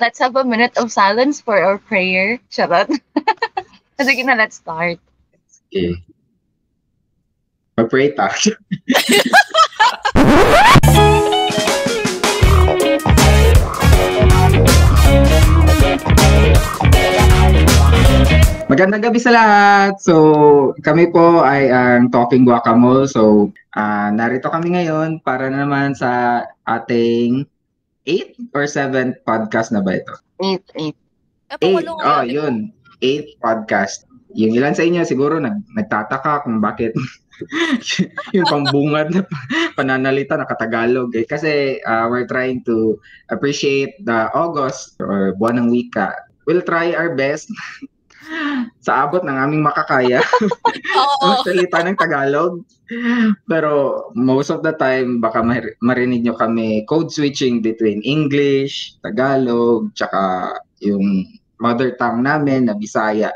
let's have a minute of silence for our prayer. Charot. Sige na, let's start. Okay. Mag-pray ta. Magandang gabi sa lahat. So, kami po ay ang Talking Guacamole. So, uh, narito kami ngayon para naman sa ating 8 or 7 podcast na ba ito? 8, 8. 8, oh, yun. 8 podcast. Yung ilan sa inyo siguro nag, nagtataka kung bakit yung pambungad na pananalita na Katagalog. Eh. Kasi uh, we're trying to appreciate the August or buwan ng wika. We'll try our best sa abot ng aming makakaya. Magsalita ng Tagalog. Pero most of the time, baka marinig nyo kami code switching between English, Tagalog, tsaka yung mother tongue namin na Bisaya.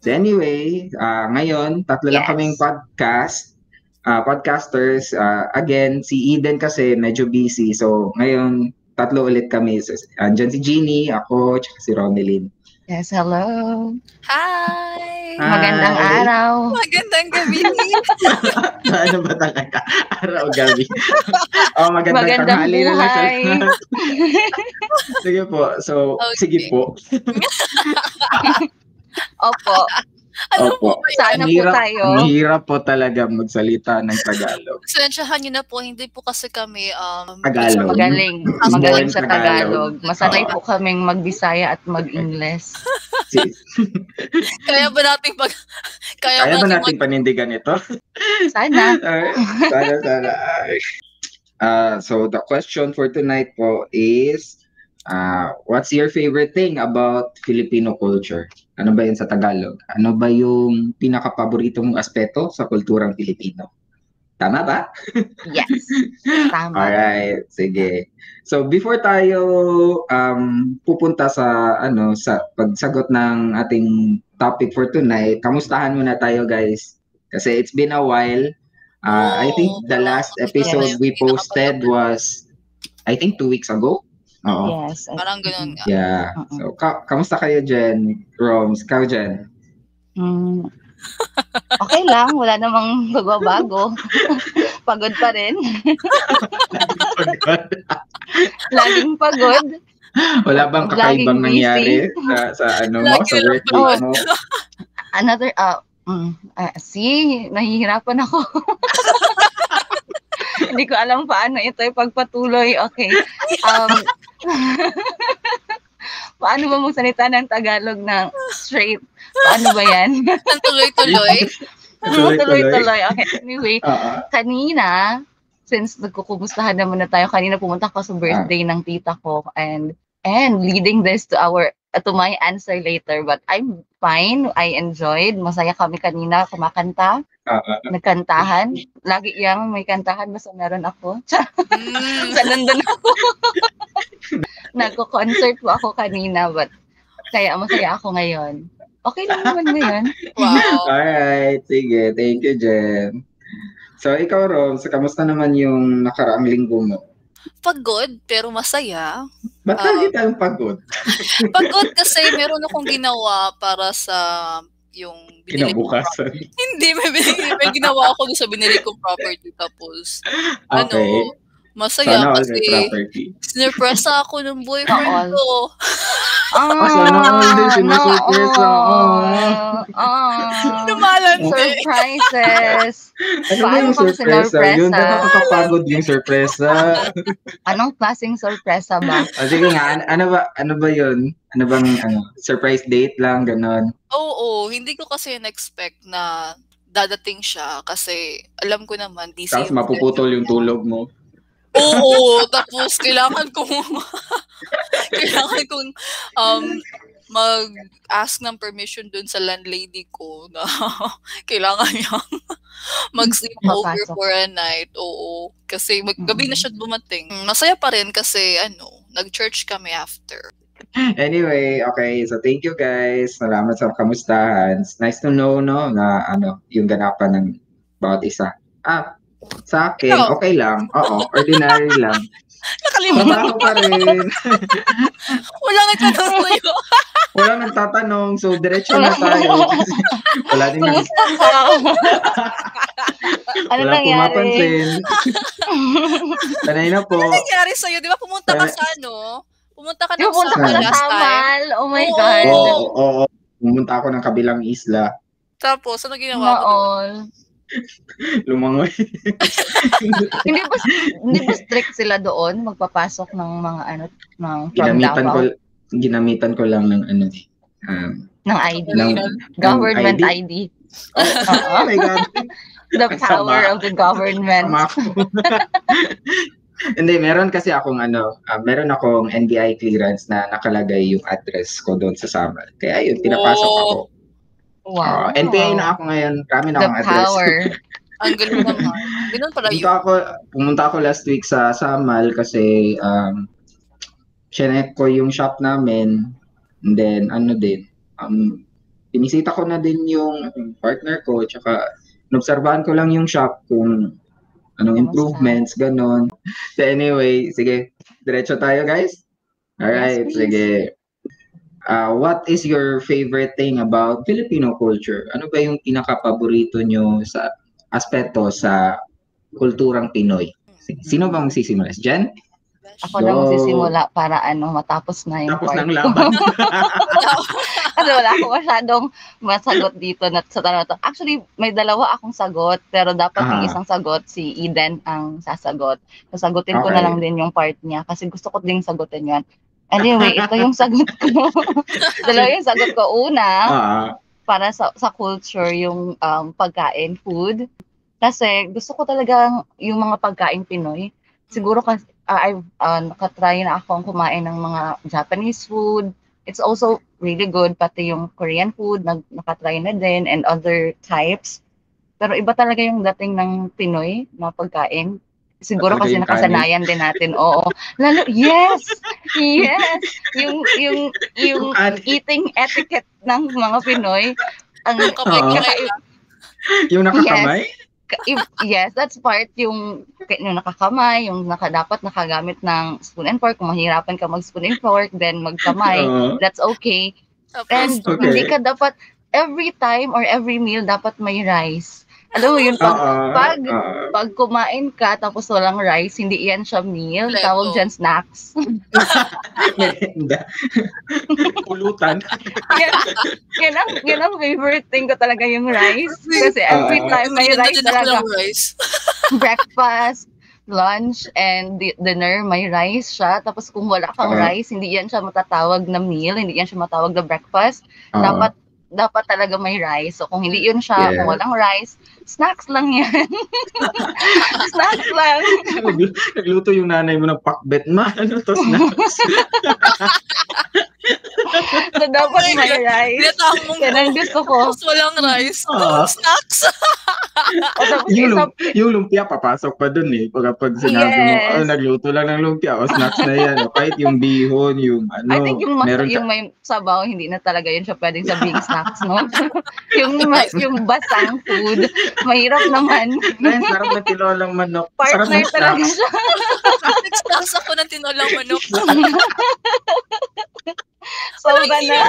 So anyway, uh, ngayon, tatlo yes. lang kaming podcast. Uh, podcasters. Uh, again, si Eden kasi medyo busy. So ngayon, tatlo ulit kami. So, andyan si Jeannie, ako, tsaka si Ronelyn. Yes, hello. Hi! Magandang araw. Magandang gabi. ano ba talaga? Araw, gabi. oh, magandang, magandang tanghali na lang. sige po. So, okay. sige po. Opo. Ano Opo. po Sana po tayo. Mahirap po talaga magsalita ng Tagalog. Sensyahan niyo na po, hindi po kasi kami um, Tagalog. Magaling. Magaling sa Tagalog. Masanay po kaming magbisaya at mag-Ingles. kaya ba nating pag kaya, kaya ba nating mag- panindigan ito? Sana. sana, sana. Uh, so the question for tonight po is uh, what's your favorite thing about Filipino culture? Ano ba yun sa Tagalog? Ano ba yung pinaka-paborito mong aspeto sa kulturang Pilipino? Tama ba? yes. Tama. Alright, sige. So before tayo um, pupunta sa ano sa pagsagot ng ating topic for tonight, kamustahan muna tayo guys. Kasi it's been a while. Uh, I think the last episode we posted was I think two weeks ago. Oo. Yes. Parang ganun nga. Yeah. Uh-uh. So, ka- kamusta kayo, Jen? Roms, ikaw, Jen? Mm, okay lang. Wala namang bago-bago. pagod pa rin. pagod. Laging pagod. Wala bang kakaibang nangyari sa, sa ano mo, sa workplace mo? Another, uh, mm, uh, see, nahihirapan ako. Hindi ko alam paano ito ipagpatuloy. Okay. Um, paano ba magsalita ng Tagalog ng straight? Paano ba yan? tuloy-tuloy? tuloy-tuloy. Okay. Anyway, uh-huh. kanina, since nagkukumustahan naman na tayo, kanina pumunta ko sa birthday uh-huh. ng tita ko and and leading this to our to my answer later but I'm fine. I enjoyed. Masaya kami kanina kumakanta. Uh-huh. nagkantahan. Lagi yang may kantahan basta meron ako. Mm. sa nandun ako. Nagko-concert po ako kanina but kaya masaya ako ngayon. Okay lang naman ngayon. Wow. Alright sige. Thank you Jen. So ikaw Rom so kamusta naman yung nakaraang linggo mo pagod pero masaya. Ba't uh, lagi tayong pagod? pagod kasi meron akong ginawa para sa yung binili Kinabukasan. Ko, hindi, may, may ginawa ako sa binili kong property tapos okay. ano, Masaya Sana kasi sinurpresa ako ng boyfriend ko. Ah, sana all din sinusurpresa. Ah, Lumalandi. Surprises. ano ba yung surpresa? Yun, nakakapagod yung surpresa. Anong klaseng surpresa ba? O, sige nga, an- ano ba, ano ba yun? Ano bang, ano, surprise date lang, ganon? Oo, hindi ko kasi na-expect na dadating siya kasi alam ko naman busy. Tapos mapuputol yung tulog mo. Oo, tapos kailangan kong kailangan kong um mag-ask ng permission dun sa landlady ko na kailangan niya mag-sleep over for a night. Oo. Kasi mag- gabi na siya dumating. Masaya pa rin kasi ano, nag-church kami after. Anyway, okay. So thank you guys. Salamat sa kamustahan. It's nice to know no na ano yung ganapan ng bawat isa. Ah, sa akin, Ikaw? okay lang. Oo, ordinary lang. Nakalimutan ko pa rin. Wala nga tanong, so diretso na tayo. Kasi wala din ka? ano wala nangyari? pumapansin. Sanay na po. Ano nangyari sa'yo? Di ba pumunta ka sa ano? Pumunta ka punta Samal ka ng last time. Tamal? Oh my Oo. God. Oo, oo, oo. Pumunta ako ng kabilang isla. Tapos, ano ginawa mo? doon? Lumangoy. hindi ba hindi ba strict sila doon magpapasok ng mga ano ng ginamitan ko ginamitan ko lang ng ano eh. Um, ng ID, ng, government ng ID. Oh my God. The power sama. of the government. Hindi, meron kasi akong ano, ah, meron akong NBI clearance na nakalagay yung address ko doon sa Samal. Kaya yun, pinapasok Oh. ako. Wow. Ah, NPA na ako ngayon. Marami na akong address. power. Ang galing naman. Ganun pala Pumunta yun. ako, pumunta ako last week sa Samal kasi um, chinek ko yung shop namin. And then, ano din, um, pinisita ko na din yung yung partner ko, tsaka nobserbahan ko lang yung shop kung anong improvements, ganon. So anyway, sige, diretso tayo guys. Alright, Yes, please. sige. Uh, what is your favorite thing about Filipino culture? Ano ba yung pinaka-paborito nyo sa aspeto sa kulturang Pinoy? Sino bang magsisimula? Si Jen? Ako na Go. magsisimula para ano matapos na yung Tapos part. ng laban. Kasi wala akong masyadong masagot dito na, sa tanong na to. Actually, may dalawa akong sagot, pero dapat yung Aha. isang sagot, si Eden ang sasagot. Sasagutin ko na Okay. lang din yung part niya kasi gusto ko ding sagutin yan. Anyway, ito yung sagot ko. dalawa yung sagot ko. Una, Ah, para sa, sa culture, yung um, pagkain, food. Kasi gusto ko talaga yung mga pagkain Pinoy. Siguro kasi uh, I've uh, nakatry na akong kumain ng mga Japanese food. It's also really good, pati yung Korean food, nag, nakatry na din, and other types. Pero iba talaga yung dating ng Pinoy na pagkain. Siguro kasi nakasanayan din natin. Oo. Lalo, yes! Yes! Yung, yung, yung eating etiquette ng mga Pinoy. Ang Kapag Oo. kumain ka, yung nakakamay? ka- if- yes, that's part yung, yung nakakamay, yung naka, dapat nakagamit ng spoon and fork. Kung mahirapan ka mag spoon and fork, then magkamay. Oo. That's okay. And Okay. hindi ka dapat, every time or every meal, dapat may rice. Alam mo yun, pag, pag- Oo. pag kumain ka tapos walang rice, hindi yan siya meal. Kompleto. Tawag dyan snacks. Merienda. Pulutan. yan, yan, ang, yan ang favorite thing ko talaga yung rice. Kasi every Oo. time may rice talaga. rice. breakfast, lunch, and di- dinner, may rice siya. Tapos kung wala kang Oo. rice, hindi yan siya matatawag na meal, hindi yan siya matawag na breakfast. Oo. Dapat dapat talaga may rice. So kung hindi yun siya, Yeah. kung walang rice, snacks lang yan. snacks lang. Naglu- Nagluto yung nanay mo ng pakbet. Ma, ano to snacks? So dapat my may rice. Binatang mong Yan ang gusto ko. Tapos walang rice. Ah. Snacks. O tapos yung, isa, lum- yung lumpia, papasok pa dun eh. Pag, pag sinabi mo, Yes. oh, nagluto lang ng lumpia, o snacks na yan. O, kahit yung bihon, yung ano, I think yung, mas, meron yung may sabaw, hindi na talaga yun siya pwedeng sabing snacks, no? yung, yung basang food, mahirap naman. Ay, sarap na tinolang manok. sarap Partner talaga snacks. siya. Nag-snacks ako ng tinolang manok. Sobra na.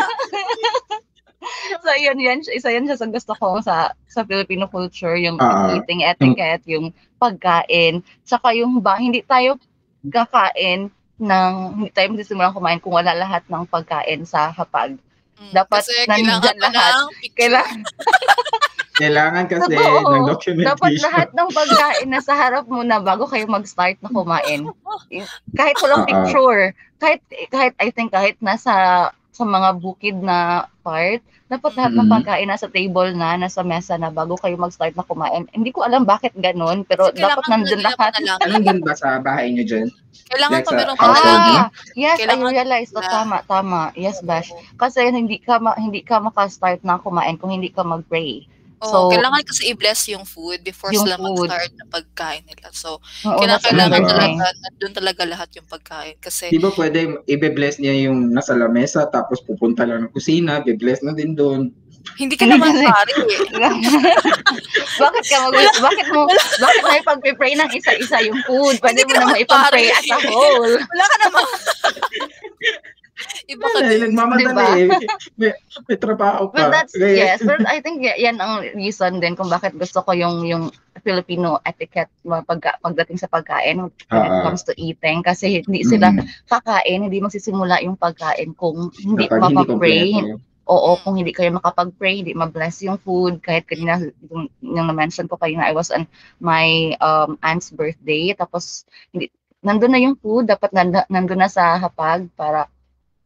so, yun, yan, isa yan siya sa gusto ko sa sa Filipino culture, yung Ah. eating etiquette, yung pagkain, saka yung ba, hindi tayo kakain ng, hindi tayo magsisimula kumain kung wala lahat ng pagkain sa hapag. Mm, Dapat Kasi kailangan pa lahat. ng picture. Kailangan, Kailangan kasi Totoo. ng dapat documentation. lahat ng pagkain na sa harap mo na bago kayo mag-start na kumain. Kahit walang ah. picture, kahit, kahit, I think, kahit nasa sa mga bukid na part, dapat lahat ng Mhm. pagkain nasa table na, nasa mesa na bago kayo mag-start na kumain. Hindi ko alam bakit ganun, pero Kasi dapat nandun lahat. na lang. Anong din ba sa bahay niyo dyan? Kailangan Like pa meron na? Ah, yes, Kailangan I realized. Oh, nila. tama, tama. Yes, Bash. Kasi hindi ka ma, hindi ka maka-start na kumain kung hindi ka mag-pray. Oo, So, kailangan kasi i-bless yung food before Yung sila food. mag-start ng pagkain nila. So, Oo, kailangan, talaga, nandun talaga lahat yung pagkain. Kasi, Di ba pwede i-bless niya yung nasa lamesa tapos pupunta lang ng kusina, be-bless na din doon. hindi ka naman pare eh. bakit ka mag bakit mo bakit mo ipag-pray ng isa-isa yung food? Pwede Hindi mo naman ipag-pray as a whole. Wala ka naman. Iba ka din. nagmamadali eh. May, may trabaho pa. But that's, Kaya- yes, but I think yan ang reason din kung bakit gusto ko yung yung Filipino etiquette mga pag, pagdating sa pagkain when it Ah, ah. comes to eating kasi hindi sila Mm. kakain, hindi magsisimula yung pagkain kung hindi mapapray. Oo, kung hindi kayo makapag-pray, hindi ma-bless yung food. Kahit kanina, yung, yung na-mention ko kanina, I was on my um, aunt's birthday. Tapos, hindi, nandun na yung food. Dapat nand- nandun na sa hapag para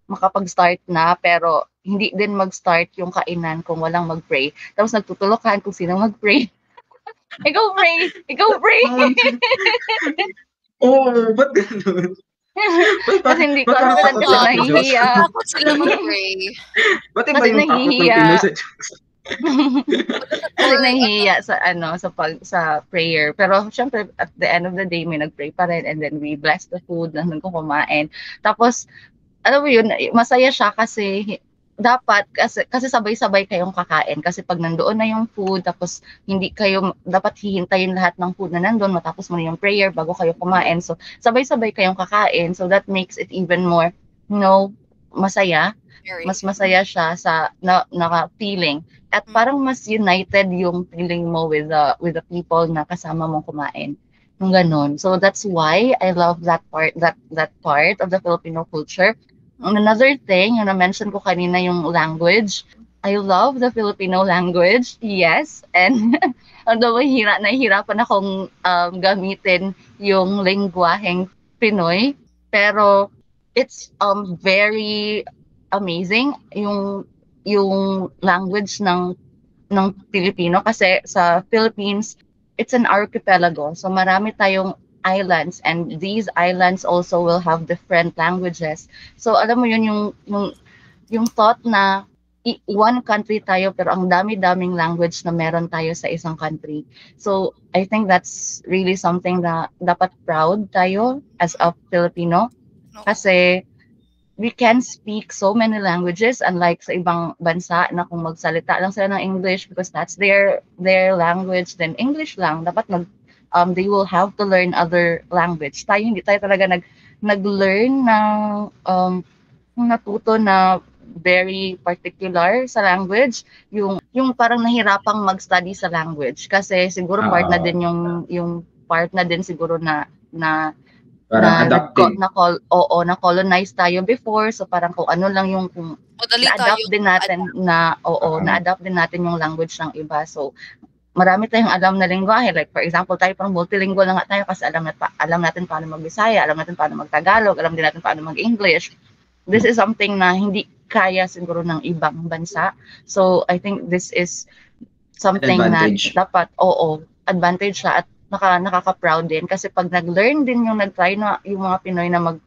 makapag-start na. Pero, hindi din mag-start yung kainan kung walang mag-pray. Tapos, nagtutulokan kung sino mag-pray. ikaw pray! Ikaw pray! Oo, oh, ba't ganun? Kasi hindi ko alam nakakatakot sila nahihiya. Ako sila mag-pray. Ba't iba yung takot ng. Pinoy sa Diyos? Kasi nahihiya sa ano sa pag sa prayer. Pero syempre at the end of the day may nagpray pa rin and then we bless the food na nung kumain. Tapos alam mo yun, masaya siya kasi dapat kasi, kasi sabay-sabay kayong kakain. Kasi pag nandoon na yung food tapos hindi kayo dapat hihintayin lahat ng food na nandoon matapos mo na yung prayer bago kayo kumain. So sabay-sabay kayong kakain. So that makes it even more you know masaya. Mary. mas masaya siya sa na, naka feeling at parang mas united yung feeling mo with the with the people na kasama mong kumain. Yung ganun. So that's why I love that part that that part of the Filipino culture another thing yung na-mention ko kanina yung language. I love the Filipino language yes. And although hira nahihirapan akong um, gamitin yung lingwaheng Pinoy pero it's um very amazing yung yung language ng ng Filipino kasi sa Philippines it's an archipelago. So marami tayong islands and these islands also will have different languages. So alam mo yun yung yung yung thought na one country tayo pero ang dami-daming language na meron tayo sa isang country. So I think that's really something na dapat proud tayo as a Filipino. No. kasi we can speak so many languages unlike sa ibang bansa na kung magsalita lang sila ng English because that's their their language then English lang. Dapat mag um they will have to learn other language tayo hindi tayo talaga nag nag-learn ng um natuto na very particular sa language yung yung parang nahirapang mag-study sa language kasi siguro part na din yung yung part na din siguro na na Parang na, adapting. na col oo na colonize tayo before so parang kung ano lang yung kung Madali na-adapt tayo. din natin na oo Ah. na-adapt din natin yung language ng iba so marami tayong alam na lingwahe like for example tayo parang multilingual na nga tayo kasi alam nat alam natin paano mag-Bisaya alam natin paano mag-Tagalog alam din natin paano mag-English this is something na hindi kaya siguro ng ibang bansa so I think this is something Advantage. na dapat oo advantage siya at naka, nakaka-proud din kasi pag nag-learn din yung nag-try na yung mga Pinoy na mag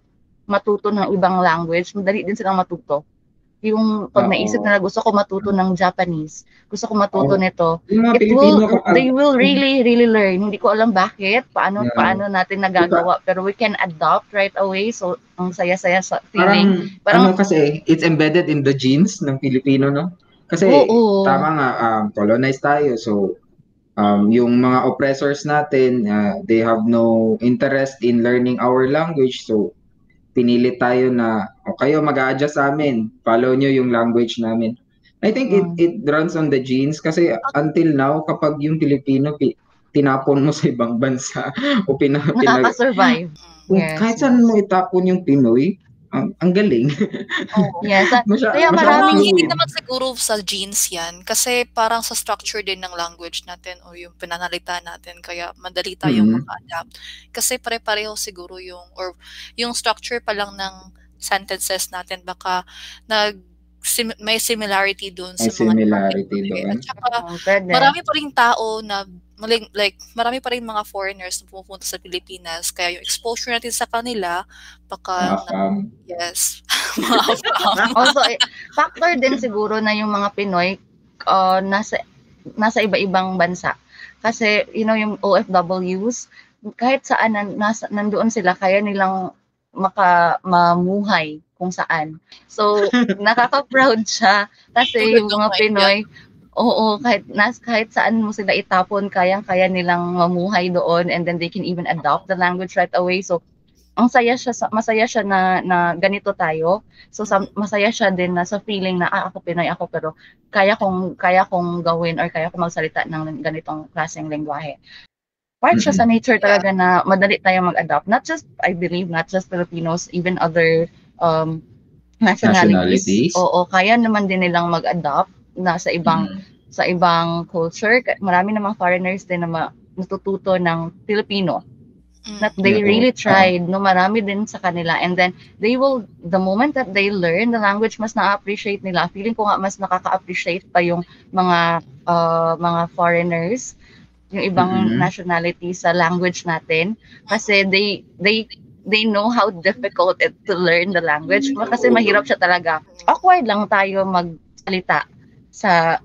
matuto ng ibang language, madali din silang matuto. Yung pag naisip nila gusto ko matuto ng Japanese, gusto ko matuto Oo. nito, it Pilipino, will they will really really learn. Hindi ko alam bakit, paano Yeah. paano natin nagagawa, pero we can adopt right away. So ang saya-saya sa feeling. parang, Parang- ano kasi, it's embedded in the genes ng Pilipino, no? Kasi, Oo. tama nga, um, colonized tayo, so, um, yung mga oppressors natin, uh, they have no interest in learning our language, so, pinili tayo na, o kayo mag-a-adjust sa amin, follow nyo yung language namin. I think it Mm. it runs on the genes kasi until now kapag yung Filipino pi- tinapon mo sa ibang bansa o pina, pinag, kung Yes, kahit saan mo itapon yung Pinoy, ang, ang galing. Oo. Yes. Masya, Kaya maraming- hindi naman siguro sa genes yan. Kasi parang sa structure din ng language natin o yung pinanalita natin. Kaya madali tayong Mhm. maka-adapt. Kasi pare-pareho siguro yung, or yung structure pa lang ng sentences natin baka nag sim- may similarity doon May sa mga similarity doon. At saka Oh, marami pa rin tao na maling, like marami pa rin mga foreigners na pumupunta sa Pilipinas kaya yung exposure natin sa kanila baka Mga fam. yes. Also eh, factor din siguro na yung mga Pinoy uh, nasa nasa iba-ibang bansa. Kasi you know yung OFWs kahit saan nasa, nandoon sila kaya nilang maka mamuhay kung saan. So nakaka-proud siya. Kasi yung ng mga. Pinoy Oo, kahit nas kahit saan mo sila itapon, kayang-kaya nilang mamuhay doon and then they can even adopt the language right away. So ang saya siya masaya siya na na ganito tayo. So sa, masaya siya din na sa feeling na ah, ako Pinoy ako pero kaya kong kaya kong gawin or kaya kong magsalita ng ganitong klaseng lengguwahe. Part siya sa nature talaga na madali tayo mag-adapt. Not just I believe not just Filipinos, even other um nationalities. nationalities. Oo, kaya naman din nilang mag-adapt na sa ibang mm. sa ibang culture. Marami namang foreigners din na ma- natututo ng Filipino Mm. that they really tried no marami din sa kanila. And then they will the moment that they learn the language mas na-appreciate nila. Feeling ko nga mas nakaka-appreciate pa yung mga uh, mga foreigners yung ibang mm-hmm. nationality sa language natin. Kasi they they they know how difficult it to learn the language. Kasi mahirap siya talaga. Awkward lang tayo magsalita sa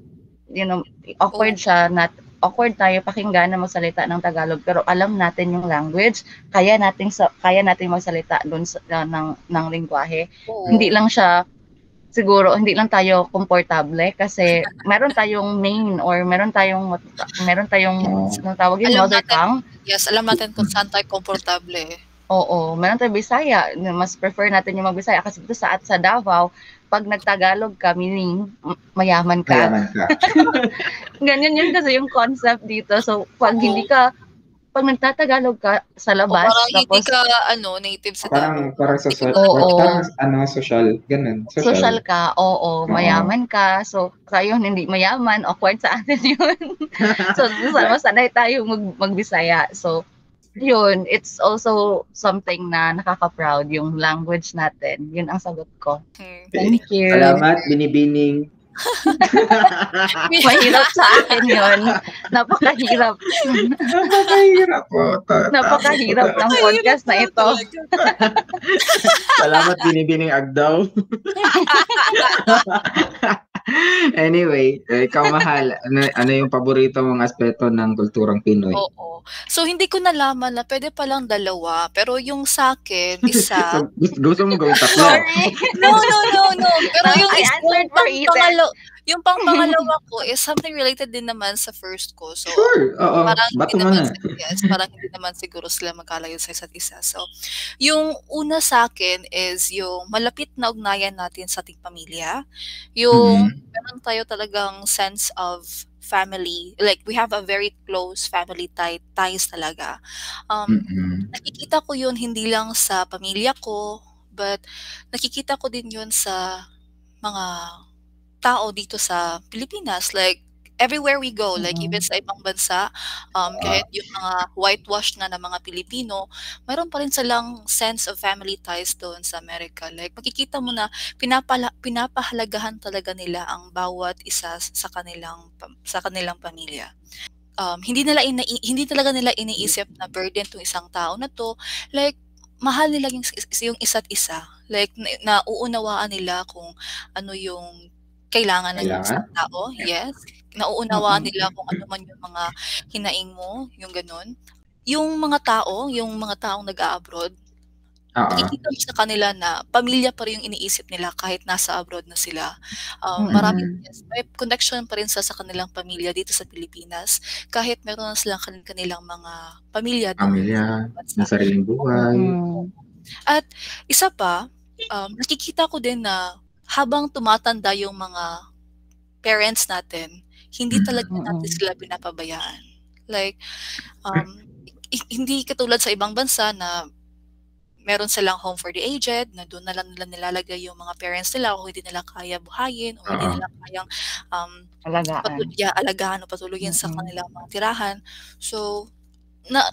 you know awkward siya na awkward tayo pakinggan na magsalita ng Tagalog pero alam natin yung language, kaya nating sa, kaya nating magsalita doon sa, uh, ng ng lengguwahe. Hindi lang siya siguro hindi lang tayo komportable kasi meron tayong main or meron tayong meron tayong oh. tawag yung mother tongue. Yes, alam natin kung saan tayo komportable. Oo, meron tayong Bisaya. Mas prefer natin yung mag-Bisaya kasi dito sa at sa Davao, pag nagtagalog ka, meaning mayaman ka. Mayaman ka. Ganyan yun kasi yung concept dito. So, pag hindi ka, pag nagtatagalog ka sa labas, o parang tapos, hindi ka, ano, native sa Parang, parang social, oo, parang, ano, social, ganun. Social, social ka, oo, mayaman ka. So, kayo hindi mayaman, awkward sa atin yun. so, sanay tayo mag, magbisaya. So, yun, it's also something na nakaka-proud yung language natin. Yun ang sagot ko. Thank you. Salamat, binibining. Mahirap sa akin yun. Napakahirap. Napakahirap po. Napakahirap ng podcast na ito. Salamat, binibining Agdaw. anyway, eh, ikaw mahal, ano, ano yung paborito mong aspeto ng kulturang Pinoy? Oo. So, hindi ko nalaman na pwede palang dalawa. Pero yung sa akin, isa. Gusto mo gawin tatlo? Sorry. No, no, no, no. Pero yung, I answered for pangalo, yung pang pangalawa ko is something related din naman sa first ko. So, sure. Oo. Parang Bato hindi naman, na. yes, parang hindi naman siguro sila magkalayo sa isa't isa. So, yung una sa akin is yung malapit na ugnayan natin sa ating pamilya. Yung mm-hmm. meron tayo talagang sense of family. Like, we have a very close family tie, ties talaga. Um, mm-hmm. Nakikita ko yun hindi lang sa pamilya ko, but nakikita ko din yun sa mga tao dito sa Pilipinas. Like, everywhere we go, like mm-hmm. even sa ibang bansa, um, kahit yung mga whitewash na ng mga Pilipino, mayroon pa rin silang sense of family ties doon sa Amerika. Like, makikita mo na pinapala, pinapahalagahan talaga nila ang bawat isa sa kanilang sa kanilang pamilya. Um, hindi nila ina, hindi talaga nila iniisip na burden tong isang tao na to. Like, mahal nila yung, yung isa't isa. Like, na, nauunawaan nila kung ano yung kailangan ng isang tao, yes. Nauunawaan nila kung ano man yung mga hinaing mo, yung gano'n. Yung mga tao, yung mga taong nag-a-abroad, Oo. nakikita mo sa kanila na pamilya pa rin yung iniisip nila kahit nasa abroad na sila. Um, maraming Mm. yes, may connection pa rin sa sa kanilang pamilya dito sa Pilipinas kahit meron na silang kan kanilang mga pamilya Pamilya, sa ng sariling buhay. At isa pa, um, nakikita ko din na habang tumatanda yung mga parents natin, hindi mm. talaga natin sila pinapabayaan. Like, um, hindi katulad sa ibang bansa na meron silang home for the aged, na doon na lang nila nilalagay yung mga parents nila kung hindi nila kaya buhayin o hindi nila kayang um, alagaan. Patul- yeah, alagaan o patulugin mm-hmm. sa kanilang mga tirahan. So, na,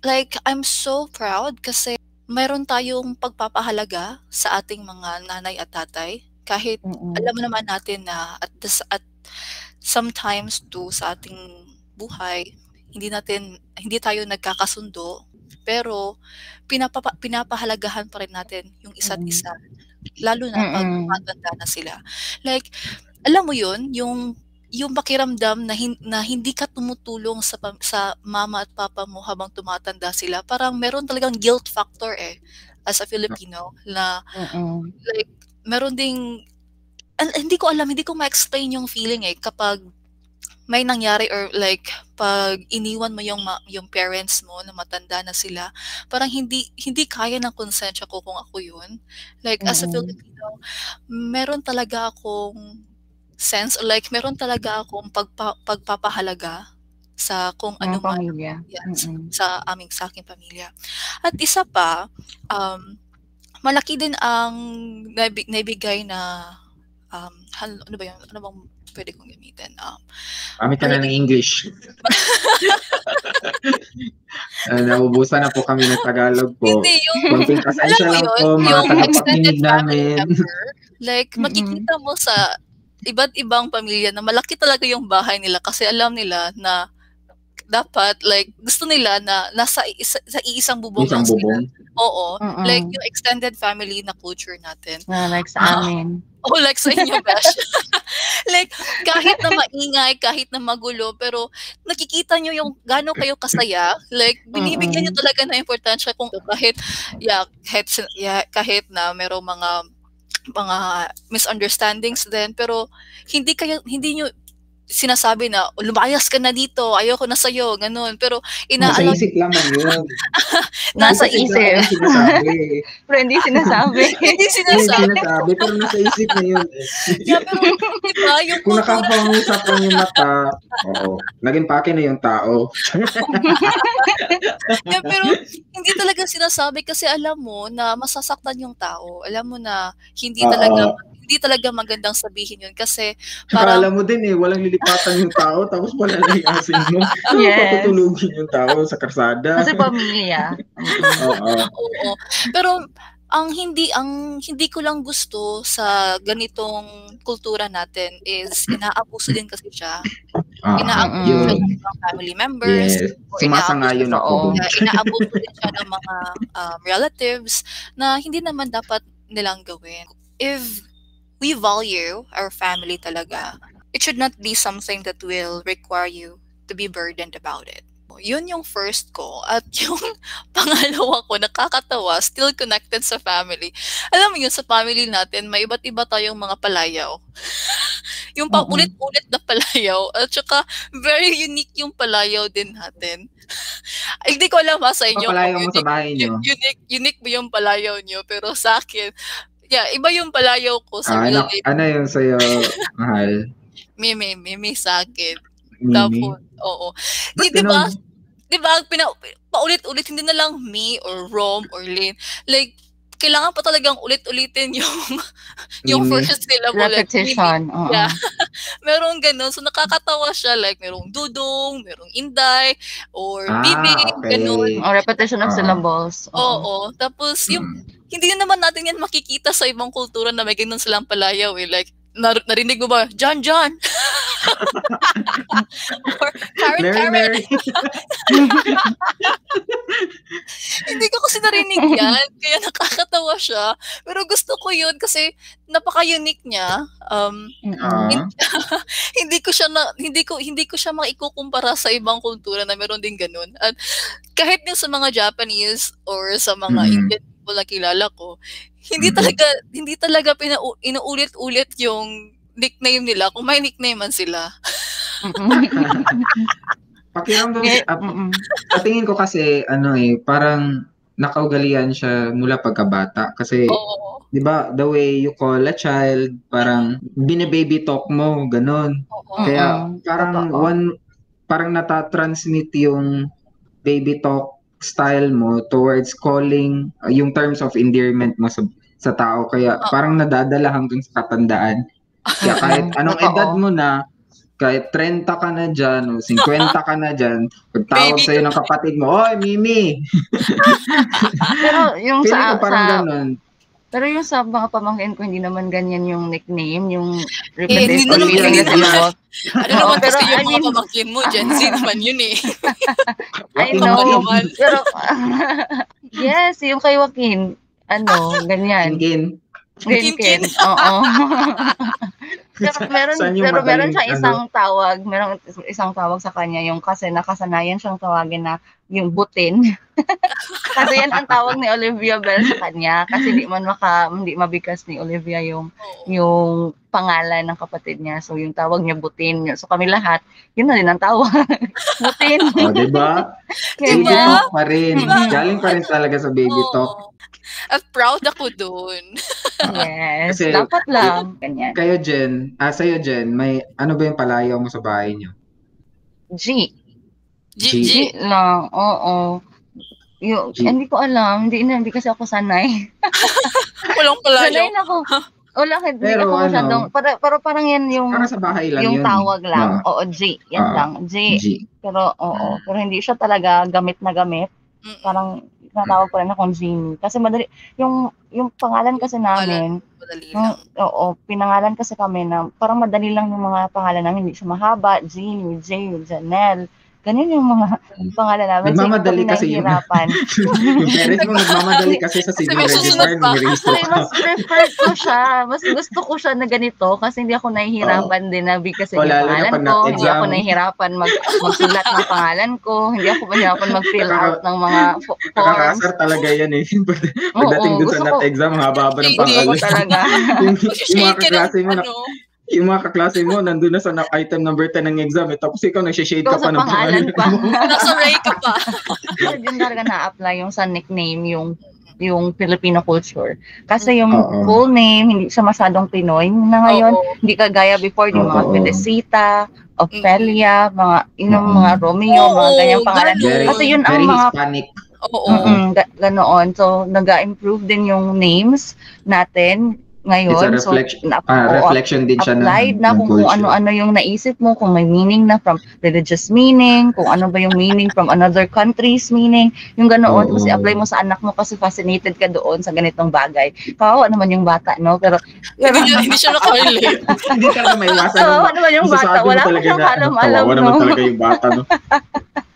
like, I'm so proud kasi meron tayong pagpapahalaga sa ating mga nanay at tatay kahit Mm. alam naman natin na at this at sometimes too sa ating buhay, hindi natin hindi tayo nagkakasundo, pero pinapapa pinapahalagahan pa rin natin yung isa't Mm. isa, lalo na 'pag Mm. tumatanda na sila. Like, alam mo yun, yung yung pakiramdam na hin na hindi ka tumutulong sa pam sa mama at papa mo habang tumatanda sila, parang meron talagang guilt factor, eh, as a Filipino na Mm. like meron ding hindi ko alam, hindi ko ma-explain yung feeling, eh, kapag may nangyari or like pag iniwan mo yung ma- yung parents mo na matanda na sila, parang hindi hindi kaya ng konsensya ko kung ako yun. Like as a. Filipino, meron talaga akong sense like meron talaga akong pagpa, pagpapahalaga sa kung ano man pamilya. Mm-mm. sa aming sa aking pamilya. At isa pa, um, malaki din ang nabi- naibigay na um, hal- ano ba yun? Ano bang pwede kong gamitin? Um, Gamit ka na ng English. uh, naubusan na po kami ng Tagalog po. hindi, yung Konting pasensya lang yun, po, mga tagapakinig family namin. member, like makikita mo sa iba't ibang pamilya na malaki talaga yung bahay nila kasi alam nila na dapat like gusto nila na nasa isa, sa iisang bubong Isang lang sila. bubong. Oo. Mm-mm. Like yung extended family na culture natin. Na like sa Ah. amin. Oh, like sa inyo, Besh. like, kahit na maingay, kahit na magulo, pero nakikita nyo yung gano'n kayo kasaya. Like, binibigyan nyo Mm-mm. talaga na importansya kung kahit, yeah, kahit, yeah, kahit na merong mga mga misunderstandings din pero hindi kayo hindi nyo sinasabi na "Oh, lumayas ka na dito ayoko na sa'yo ganun pero Nasa inaalam isip lamang yun. Nasa Isip lang isip. sinasabi. Pero hindi sinasabi. hindi Hindi sinasabi sinasabi, pero nasa isip na yun. eh. yeah, pero diba yung Kung nakapangusap lang yung mata, oo, naging pake na yung tao. Yeah, pero hindi talaga sinasabi kasi alam mo na masasaktan yung tao. Alam mo na hindi talaga hindi talaga magandang sabihin yun kasi Parang, alam mo din eh, walang lilipatan yung tao, tapos palalayasin mo. Ano Yes. papatulugin yung tao sa karsada? Kasi pamilya. Oo. oo. Pero ang hindi ang hindi ko lang gusto sa ganitong kultura natin is inaabuso din kasi siya. Ah, Inaabuso yun. siya ng mga family members. Yes. Sumasangayon inaabuso, ako inaabuso din siya ng mga um, relatives na hindi naman dapat nilang gawin. If we value our family talaga, it should not be something that will require you to be burdened about it. Yun yung first ko. At yung pangalawa ko, nakakatawa, still connected sa family. Alam mo yun, sa family natin, may iba't iba tayong mga palayaw. yung Oo. paulit-ulit na palayaw. At saka, very unique yung palayaw din natin. Hindi ko alam ha sa inyo. Kung mo sa bahay nyo. unique, unique, unique ba yung palayaw nyo? Pero sa akin, yeah, iba yung palayaw ko sa Ah, ano, ano yung sa'yo, mahal? Mimi, mimi sa akin. Mimi? Tapos, oo. Di, di ba, di ba, pina, paulit-ulit, hindi na lang me or Rom or Lynn. Like, kailangan pa talagang ulit-ulitin yung yung Mimi? first syllable. Like, mimi. Repetition. Oo. Yeah. Merong ganun. So, nakakatawa siya. Like, merong dudong, merong inday, or Ah, bibi, okay. ganun. O repetition of Oo. syllables. Oo. Tapos, yung, Mm. Hindi naman natin yan makikita sa ibang kultura na may ganun silang palayaw eh. Like, nar- narinig mo ba? John, John! or Karen, Mary, Karen! Mary. Hindi ko kasi narinig yan. Kaya nakakatawa siya. Pero gusto ko yun kasi napaka-unique niya. Um, Mm-mm. Ah. hindi ko siya na, hindi ko hindi ko siya maikukumpara sa ibang kultura na meron din ganun. At kahit din sa mga Japanese or sa mga Mhm. Indian people na kilala ko, hindi talaga hindi talaga pina, inuulit-ulit yung nickname nila kung may nickname man sila. Pakiramdam, Yeah, ah, mm-mm. sa tingin ko kasi, ano eh, parang nakaugalian siya mula pagkabata. Kasi, Oo. di ba, the way you call a child, parang bine-baby talk mo, ganun. Oo. Kaya parang Totoo. one, parang natatransmit yung baby talk style mo towards calling uh, yung terms of endearment mo sa, sa tao. Kaya Oo. parang nadadala hanggang sa katandaan. Kaya kahit anong edad mo na, kahit 30 ka na dyan o 50 ka na dyan, pag tawag Baby sa'yo ng kapatid mo, Oy, Mimi! Pero yung Feeling sa, ko parang sa ganun. Pero yung sa mga pamangkin ko hindi naman ganyan yung nickname, yung Eh, hindi naman- hindi na naman-. Ano naman pero kasi yung I mga mean- pamangkin mo, Gen Z naman yun eh. I know. Pero yes, yung kay Joaquin, ano, ganyan. Kin, Ginkin. Oo. pero meron pero meron siyang ano? isang tawag, meron isang tawag sa kanya yung kasi nakasanayan siyang tawagin na yung butin. kasi yan ang tawag ni Olivia Bell sa kanya kasi di man maka hindi mabigkas ni Olivia yung yung pangalan ng kapatid niya. So yung tawag niya butin. So kami lahat, yun na rin ang tawag. butin. O, di ba? Baby Diba? talk pa rin. Diba? Galing pa rin talaga sa baby Oo. talk. At proud ako doon. yes. Kasi- dapat lang. Ganyan. Kayo, Jen, ah, sa'yo, Jen, may ano ba yung palayaw mo sa bahay niyo? G. G, G. Lang. Oo. Yung, G. hindi ko alam. Hindi, na, hindi kasi ako sanay. Walang palayo. Sanay na ako. Wala, hindi Pero ako ano, masyadong, para, pero parang yan yung, Para sa bahay lang yung yun. tawag lang. Ah, Oo, G. Yan Ah. lang. G. G. Pero, oo. Pero hindi siya talaga gamit na gamit. Parang, natawag ko rin akong Jeannie. Kasi madali, yung, yung pangalan kasi namin, Madali lang. oo, pinangalan kasi kami na, parang madali lang yung mga pangalan namin. Hindi siya mahaba. Jeannie, Jay, Janelle. Ganyan yung mga pangalan namin. Nagmamadali kasi hindi yun. kami nahihirapan. yung parents mo nagmamadali kasi sa Kasi civil register, Kasi ka. mas prefer ko siya. Mas gusto ko siya na ganito kasi hindi ako nahihirapan din na bigkasin yung pangalan ko. Hindi ako nahihirapan mag, magsulat ng pangalan ko. Hindi ako mahirapan mag-fill out ng mga fo- forms. Nakakaasar talaga yan eh. Pagdating dun sa NAT exam, haba-haba ng Hindi. Gusto ko pangalan. talaga. yung, yung mga kaklase mo, na, ano. Yung mga kaklase mo, nandun na sa na- item number 10 ng exam, eh, tapos ikaw nagsishade ka pa sa ng pangalan pa. Nasa Ray ka pa. Yun talaga na-apply yung sa nickname, yung yung Filipino culture. Kasi yung Oo. full name, hindi siya masyadong Pinoy na ngayon. Oo. Hindi kagaya before, yung mga Oo. Felicita, Ophelia, mga, yun yung mga Romeo, mga Oo, ganyang pangalan. Very, Kasi yun ang mga Hispanic. Oo. Mm-mm, ga- ganoon. So, nag-improve din yung names natin ngayon. It's a reflection, so, na, ah, oo, reflection din siya ng, applied na ng kung, kung culture. ano-ano yung naisip mo, kung may meaning na from religious meaning, kung ano ba yung meaning from another country's meaning, yung ganoon. Oo. Kasi apply mo sa anak mo kasi fascinated ka doon sa ganitong bagay. Kawawa naman yung bata, no? Pero, pero Hindi, hindi siya nakarelate. Hindi talaga may iwasan. kawawa naman yung bata. Wala talaga siyang na, alam-alam, kawawa naman no? talaga yung bata, no?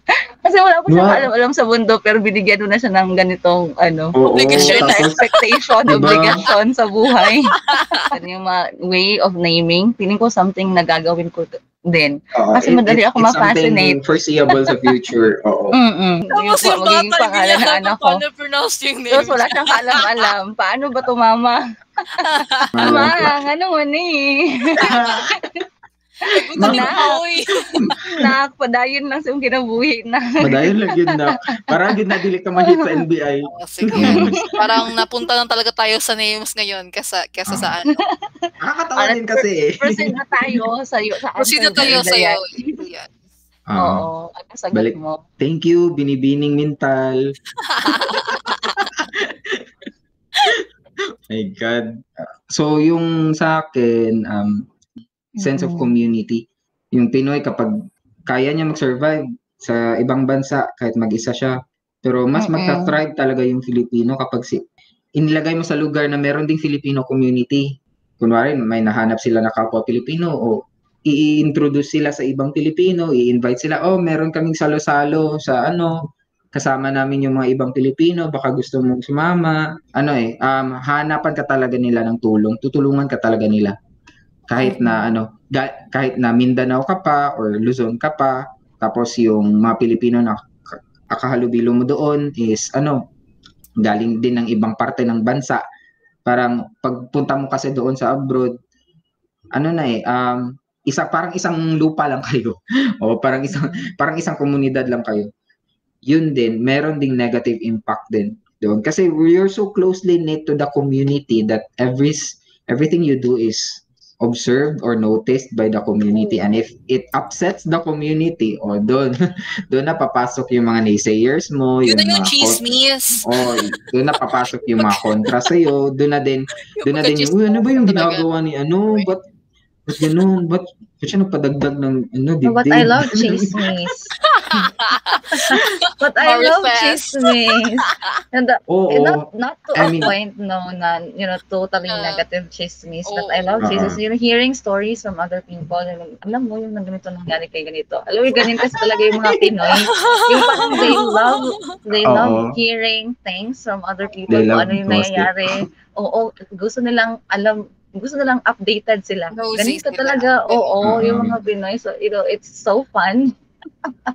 Kasi wala ko siyang alam-alam sa mundo, pero binigyan mo na siya ng ganitong, ano, Oo, Obligasyon na expectation, Diba? obligasyon sa buhay. Ano yung mga way of naming, feeling ko something na gagawin ko din. oo, Kasi it- madali it- ako it's something ma-fascinate. foreseeable sa future. Oo. Mm-mm. Tapos Yung bata, pangalan niya anak ko. paano pronounce yung name. Tapos wala siyang kaalam-alam. Paano ba to mama? Mama, ano mo ni? Gusto ni Na. Nakakpadayon lang sa yung kinabuhi na. Madayon lang yun na. Parang yun na dili ka mahit sa NBI. Oh, sige. Parang napunta lang talaga tayo sa names ngayon kesa, kesa sa ano. Nakakatawa din kasi eh. Proceed na tayo sa iyo. Sa Proceed na answer tayo. Dayan. Yan. Ah, Oo. Ano sagot Balik. mo? thank you, binibining mental. My God. So, yung sa akin, um, sense of Mm. community. Yung Pinoy, kapag kaya niya mag-survive sa ibang bansa, kahit mag-isa siya, pero mas magta-thrive talaga yung Filipino kapag si inilagay mo sa lugar na meron ding Filipino community. Kunwari, may nahanap sila na kapwa Pilipino o i-introduce sila sa ibang Pilipino, i-invite sila, oh, meron kaming salo-salo sa ano, kasama namin yung mga ibang Pilipino, baka gusto mong sumama. Ano eh, um, hanapan ka talaga nila ng tulong, tutulungan ka talaga nila. Kahit na ano, ga- kahit na Mindanao ka pa or Luzon ka pa, tapos yung mga Pilipino na ka- akahalubilo mo doon is ano, galing din ng ibang parte ng bansa. Parang pagpunta mo kasi doon sa abroad, ano na eh, um, isa parang isang lupa lang kayo. o parang isang parang isang komunidad lang kayo. Yun din, meron ding negative impact din doon kasi we're so closely knit to the community that every everything you do is observed or noticed by the community and if it upsets the community o doon doon na papasok yung mga naysayers mo Yun yung chismis. Oh, doon na papasok yung mga kontra sa iyo. Doon na din, doon na din yung, ano ba yung ginagawa ni ano? Ba't, ba't ganun? Ba't, siya nagpadagdag ng, ano, dibdib? But I love chismis. But I love Marites. chismis. And the, Oo, eh, not, not to I a mean- point, no, na, you know, totally Uh, negative chismis. But oo. I love Oo. chismis. You know, hearing stories from other people. Yung, alam mo, yung ganito nangyari kay ganito. Alam mo, ganito kasi talaga yung mga Pinoy. Yung parang they love, they Oo. love hearing things from other people. Kung ano yung nangyayari. Oo, gusto nilang alam, gusto nilang updated sila. Nosy Ganito sila. talaga, oo, Oo. yung mga Pinoy. So, you know, it's so fun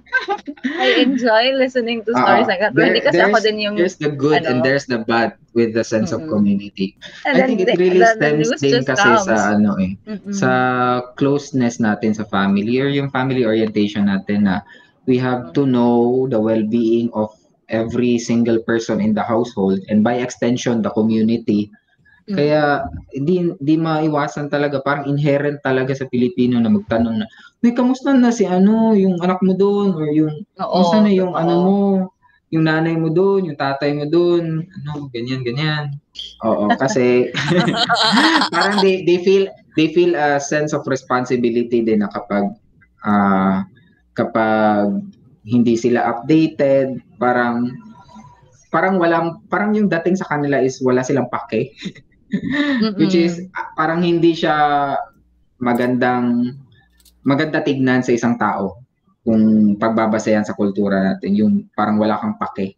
I enjoy listening to stories uh, like that. Hindi kasi ako din yung... There's the good ano, and there's the bad with the sense mm-hmm. of community. And I think it really the, stems the din kasi comes. sa ano eh, mm-hmm. sa closeness natin sa family or yung family orientation natin na we have to know the well-being of every single person in the household and by extension the community Kaya di di maiwasan talaga parang inherent talaga sa Pilipino na magtanong na, "Uy, kamusta na si ano, yung anak mo doon? Or yung kamusta na yung ano mo, yung nanay mo doon, yung tatay mo doon, ano, ganyan ganyan." Oo, kasi parang they they feel they feel a sense of responsibility din na kapag uh, kapag hindi sila updated, parang parang walang parang yung dating sa kanila is wala silang pake. Which is parang hindi siya magandang maganda tignan sa isang tao kung pagbabasehan sa kultura natin yung parang wala kang pake.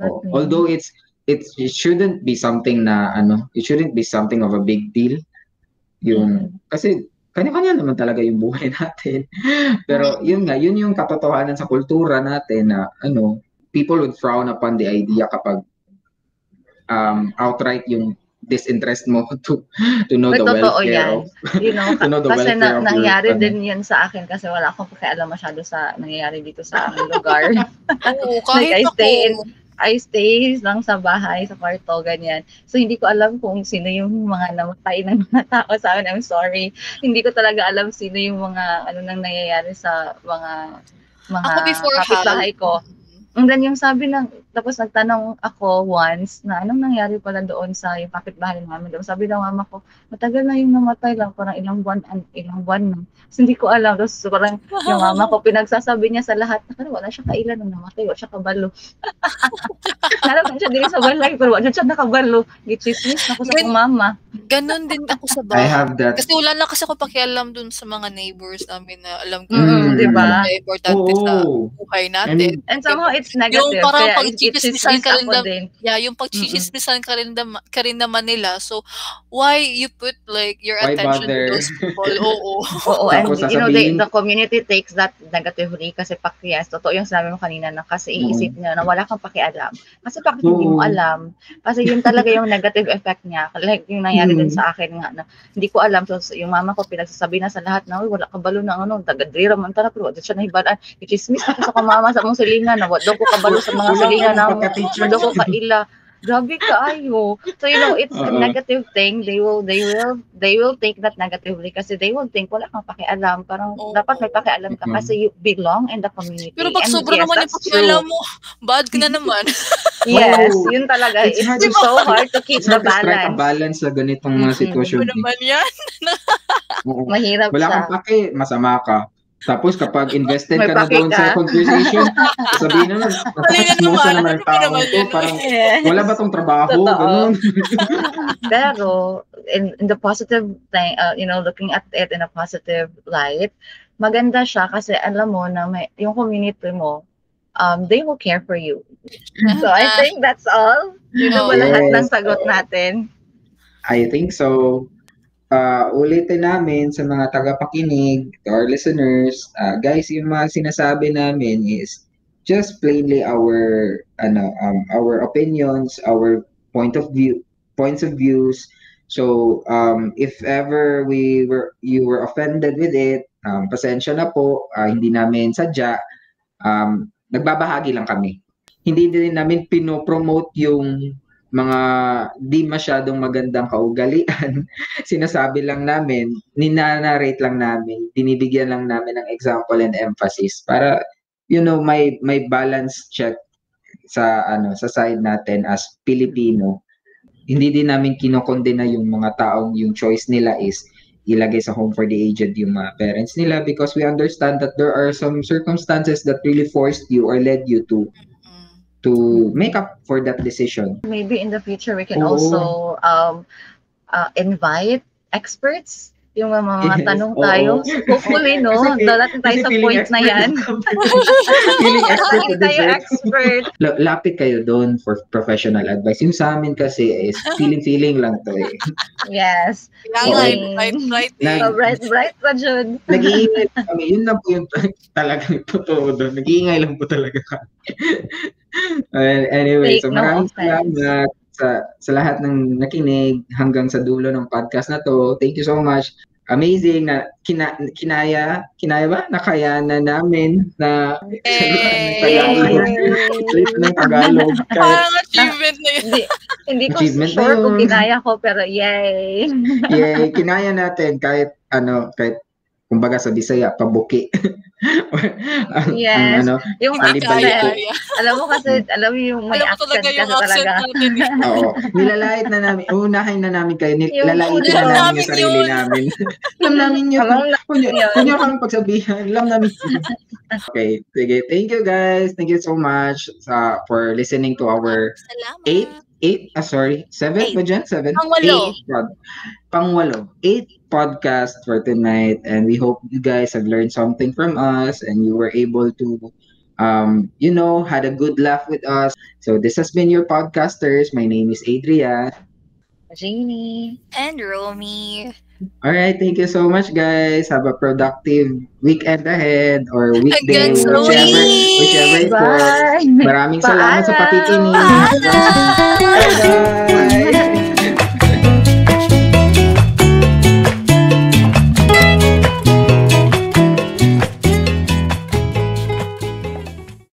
Oh, although it's it's it shouldn't be something na ano, it shouldn't be something of a big deal. Yung kasi kanya-kanya naman talaga yung buhay natin. Pero yun nga, yun yung katotohanan sa kultura natin na ano, people would frown upon the idea kapag um, outright yung disinterest mo to to know But the welfare yan. of you know, to know the kasi na, nangyari your, din ano. yan sa akin kasi wala akong pakialam masyado sa nangyayari dito sa aming lugar. Oo, kahit like, I stay in I stay lang sa bahay, sa kwarto, ganyan. So, hindi ko alam kung sino yung mga namatay ng mga tao sa akin. I'm sorry. Hindi ko talaga alam sino yung mga, ano nang nangyayari sa mga, mga Ako before kapitbahay ko. And then yung sabi ng, tapos nagtanong ako once na anong nangyari pala doon sa yung kapitbahay namin doon. Sabi ng mama ko, matagal na yung namatay lang, parang ilang buwan, ilang buwan na. So, hindi ko alam. Tapos parang yung mama ko, pinagsasabi niya sa lahat, na wala siya kailan nung namatay, wala siya kabalo. Nalaman siya din sa balay, pero wala siya nakabalo. Gichismis ako sa Gan- mama. Ganon din ako sa bahay. I have that. Kasi wala na kasi ako pakialam doon sa mga neighbors namin na alam ko mm, di ba? importante oh, sa buhay natin. And, and somehow it's negative. Yung parang pag chichismisan ka rin na, yeah, yung pag chichismisan ka rin, na, ka rin naman nila. So, why you put like your why attention bother? to those people? Oo. Oo, and you know, the, the community takes that negatively kasi pak, yes, totoo yung sabi mo kanina na kasi iisip niya na wala kang pakialam. Kasi bakit hindi mo alam? Kasi yun talaga yung negative effect niya. Like yung nangyari din sa akin nga na hindi ko alam. So, yung mama ko pinagsasabi na sa lahat na, wala ka balo na ano, taga-drira man tala, pero wala siya nahibalaan. Ichismis na sa mama sa mong silingan na, wala ko kabalo sa mga silingan na, wala ko kaila. Grabe kaayo. So you know, it's uh-huh. a negative thing. They will they will they will take that negatively kasi they will think wala kang pakialam. Parang oh, dapat may pakialam ka kasi you belong in the community. Pero pag sobra yes, naman yung pakialam mo, bad ka na naman. yes, oh, yun talaga. It's, it's so hard to keep the balance. It's balance sa ganitong mga sitwasyon. Ano naman yan? Mahirap Wala kang pake, masama ka. Tapos kapag invested ka na doon sa conversation, sabihin na lang, napakasmosa naman ang tao to. Parang, wala ba tong trabaho? Ganun. Pero, in, in the positive thing, uh, you know, looking at it in a positive light, maganda siya kasi alam mo na may, yung community mo, um, they will care for you. So, I think that's all. Yun know, yes. lahat ng sagot natin? I think so uh, ulitin namin sa mga tagapakinig, to our listeners, uh, guys, yung mga sinasabi namin is just plainly our ano um, our opinions, our point of view, points of views. So um, if ever we were you were offended with it, um, pasensya na po, uh, hindi namin sadya. Um, nagbabahagi lang kami. Hindi din namin pinopromote yung mga di masyadong magandang kaugalian, sinasabi lang namin, ninanarrate lang namin, binibigyan lang namin ng example and emphasis para you know may may balance check sa ano sa side natin as Pilipino. Hindi din namin kinokondena yung mga taong yung choice nila is ilagay sa home for the aged yung mga parents nila because we understand that there are some circumstances that really forced you or led you to to make up for that decision. Maybe in the future we can oh. also um, uh, invite experts yung mga, mga tanong tayo. Hopefully, no? Dalating tayo sa point na yan. feeling expert Hindi tayo expert. Lapit kayo doon for professional advice. Yung sa amin kasi is feeling-feeling lang to eh. Yes. Kailangan, right, right, Nag- So, bright, bright pa. Nag-iingay kami. Yun lang po yung talagang totoo doon. Nag-iingay lang po talaga kami. anyway, Take so no maraming salamat sa, sa lahat ng nakinig hanggang sa dulo ng podcast na to. Thank you so much. Amazing na kina, kinaya, kinaya ba? Nakaya na namin na Tagalog. Ulit ng Tagalog. Kahit Parang achievement na yun. Hindi, hindi ko Achievement sure kung kinaya ko, pero yay! Yay, kinaya natin kahit ano, kahit kumbaga sa Bisaya, pabuki. Yes. ang ano, Yung accent, alam mo kasi, alam mo yung may Alam mo accent talaga kasi yung accent talaga. natin. eh. oo, nilalait na namin, unahin na namin kayo, nilalaitin na alam namin yung namin sarili yun. namin. alam namin yun. Alam kunya kami pagsabihan. Alam namin. okay, sige. Thank you guys. Thank you so much sa for listening to our Salamat. eight eight, ah, sorry, seven Eight. ba dyan? Seven? Pangwalo. Eight, pod, pangwalo. Eight podcast for tonight and we hope you guys have learned something from us and you were able to, um, you know, had a good laugh with us. So this has been your podcasters. My name is Adrian. Jeannie. And Romy. All right, thank you so much, guys. Have a productive weekend ahead or weekday, sa whichever, whichever it was. Bye! Maraming salamat sa pakikinig. Paalam! Bye-bye!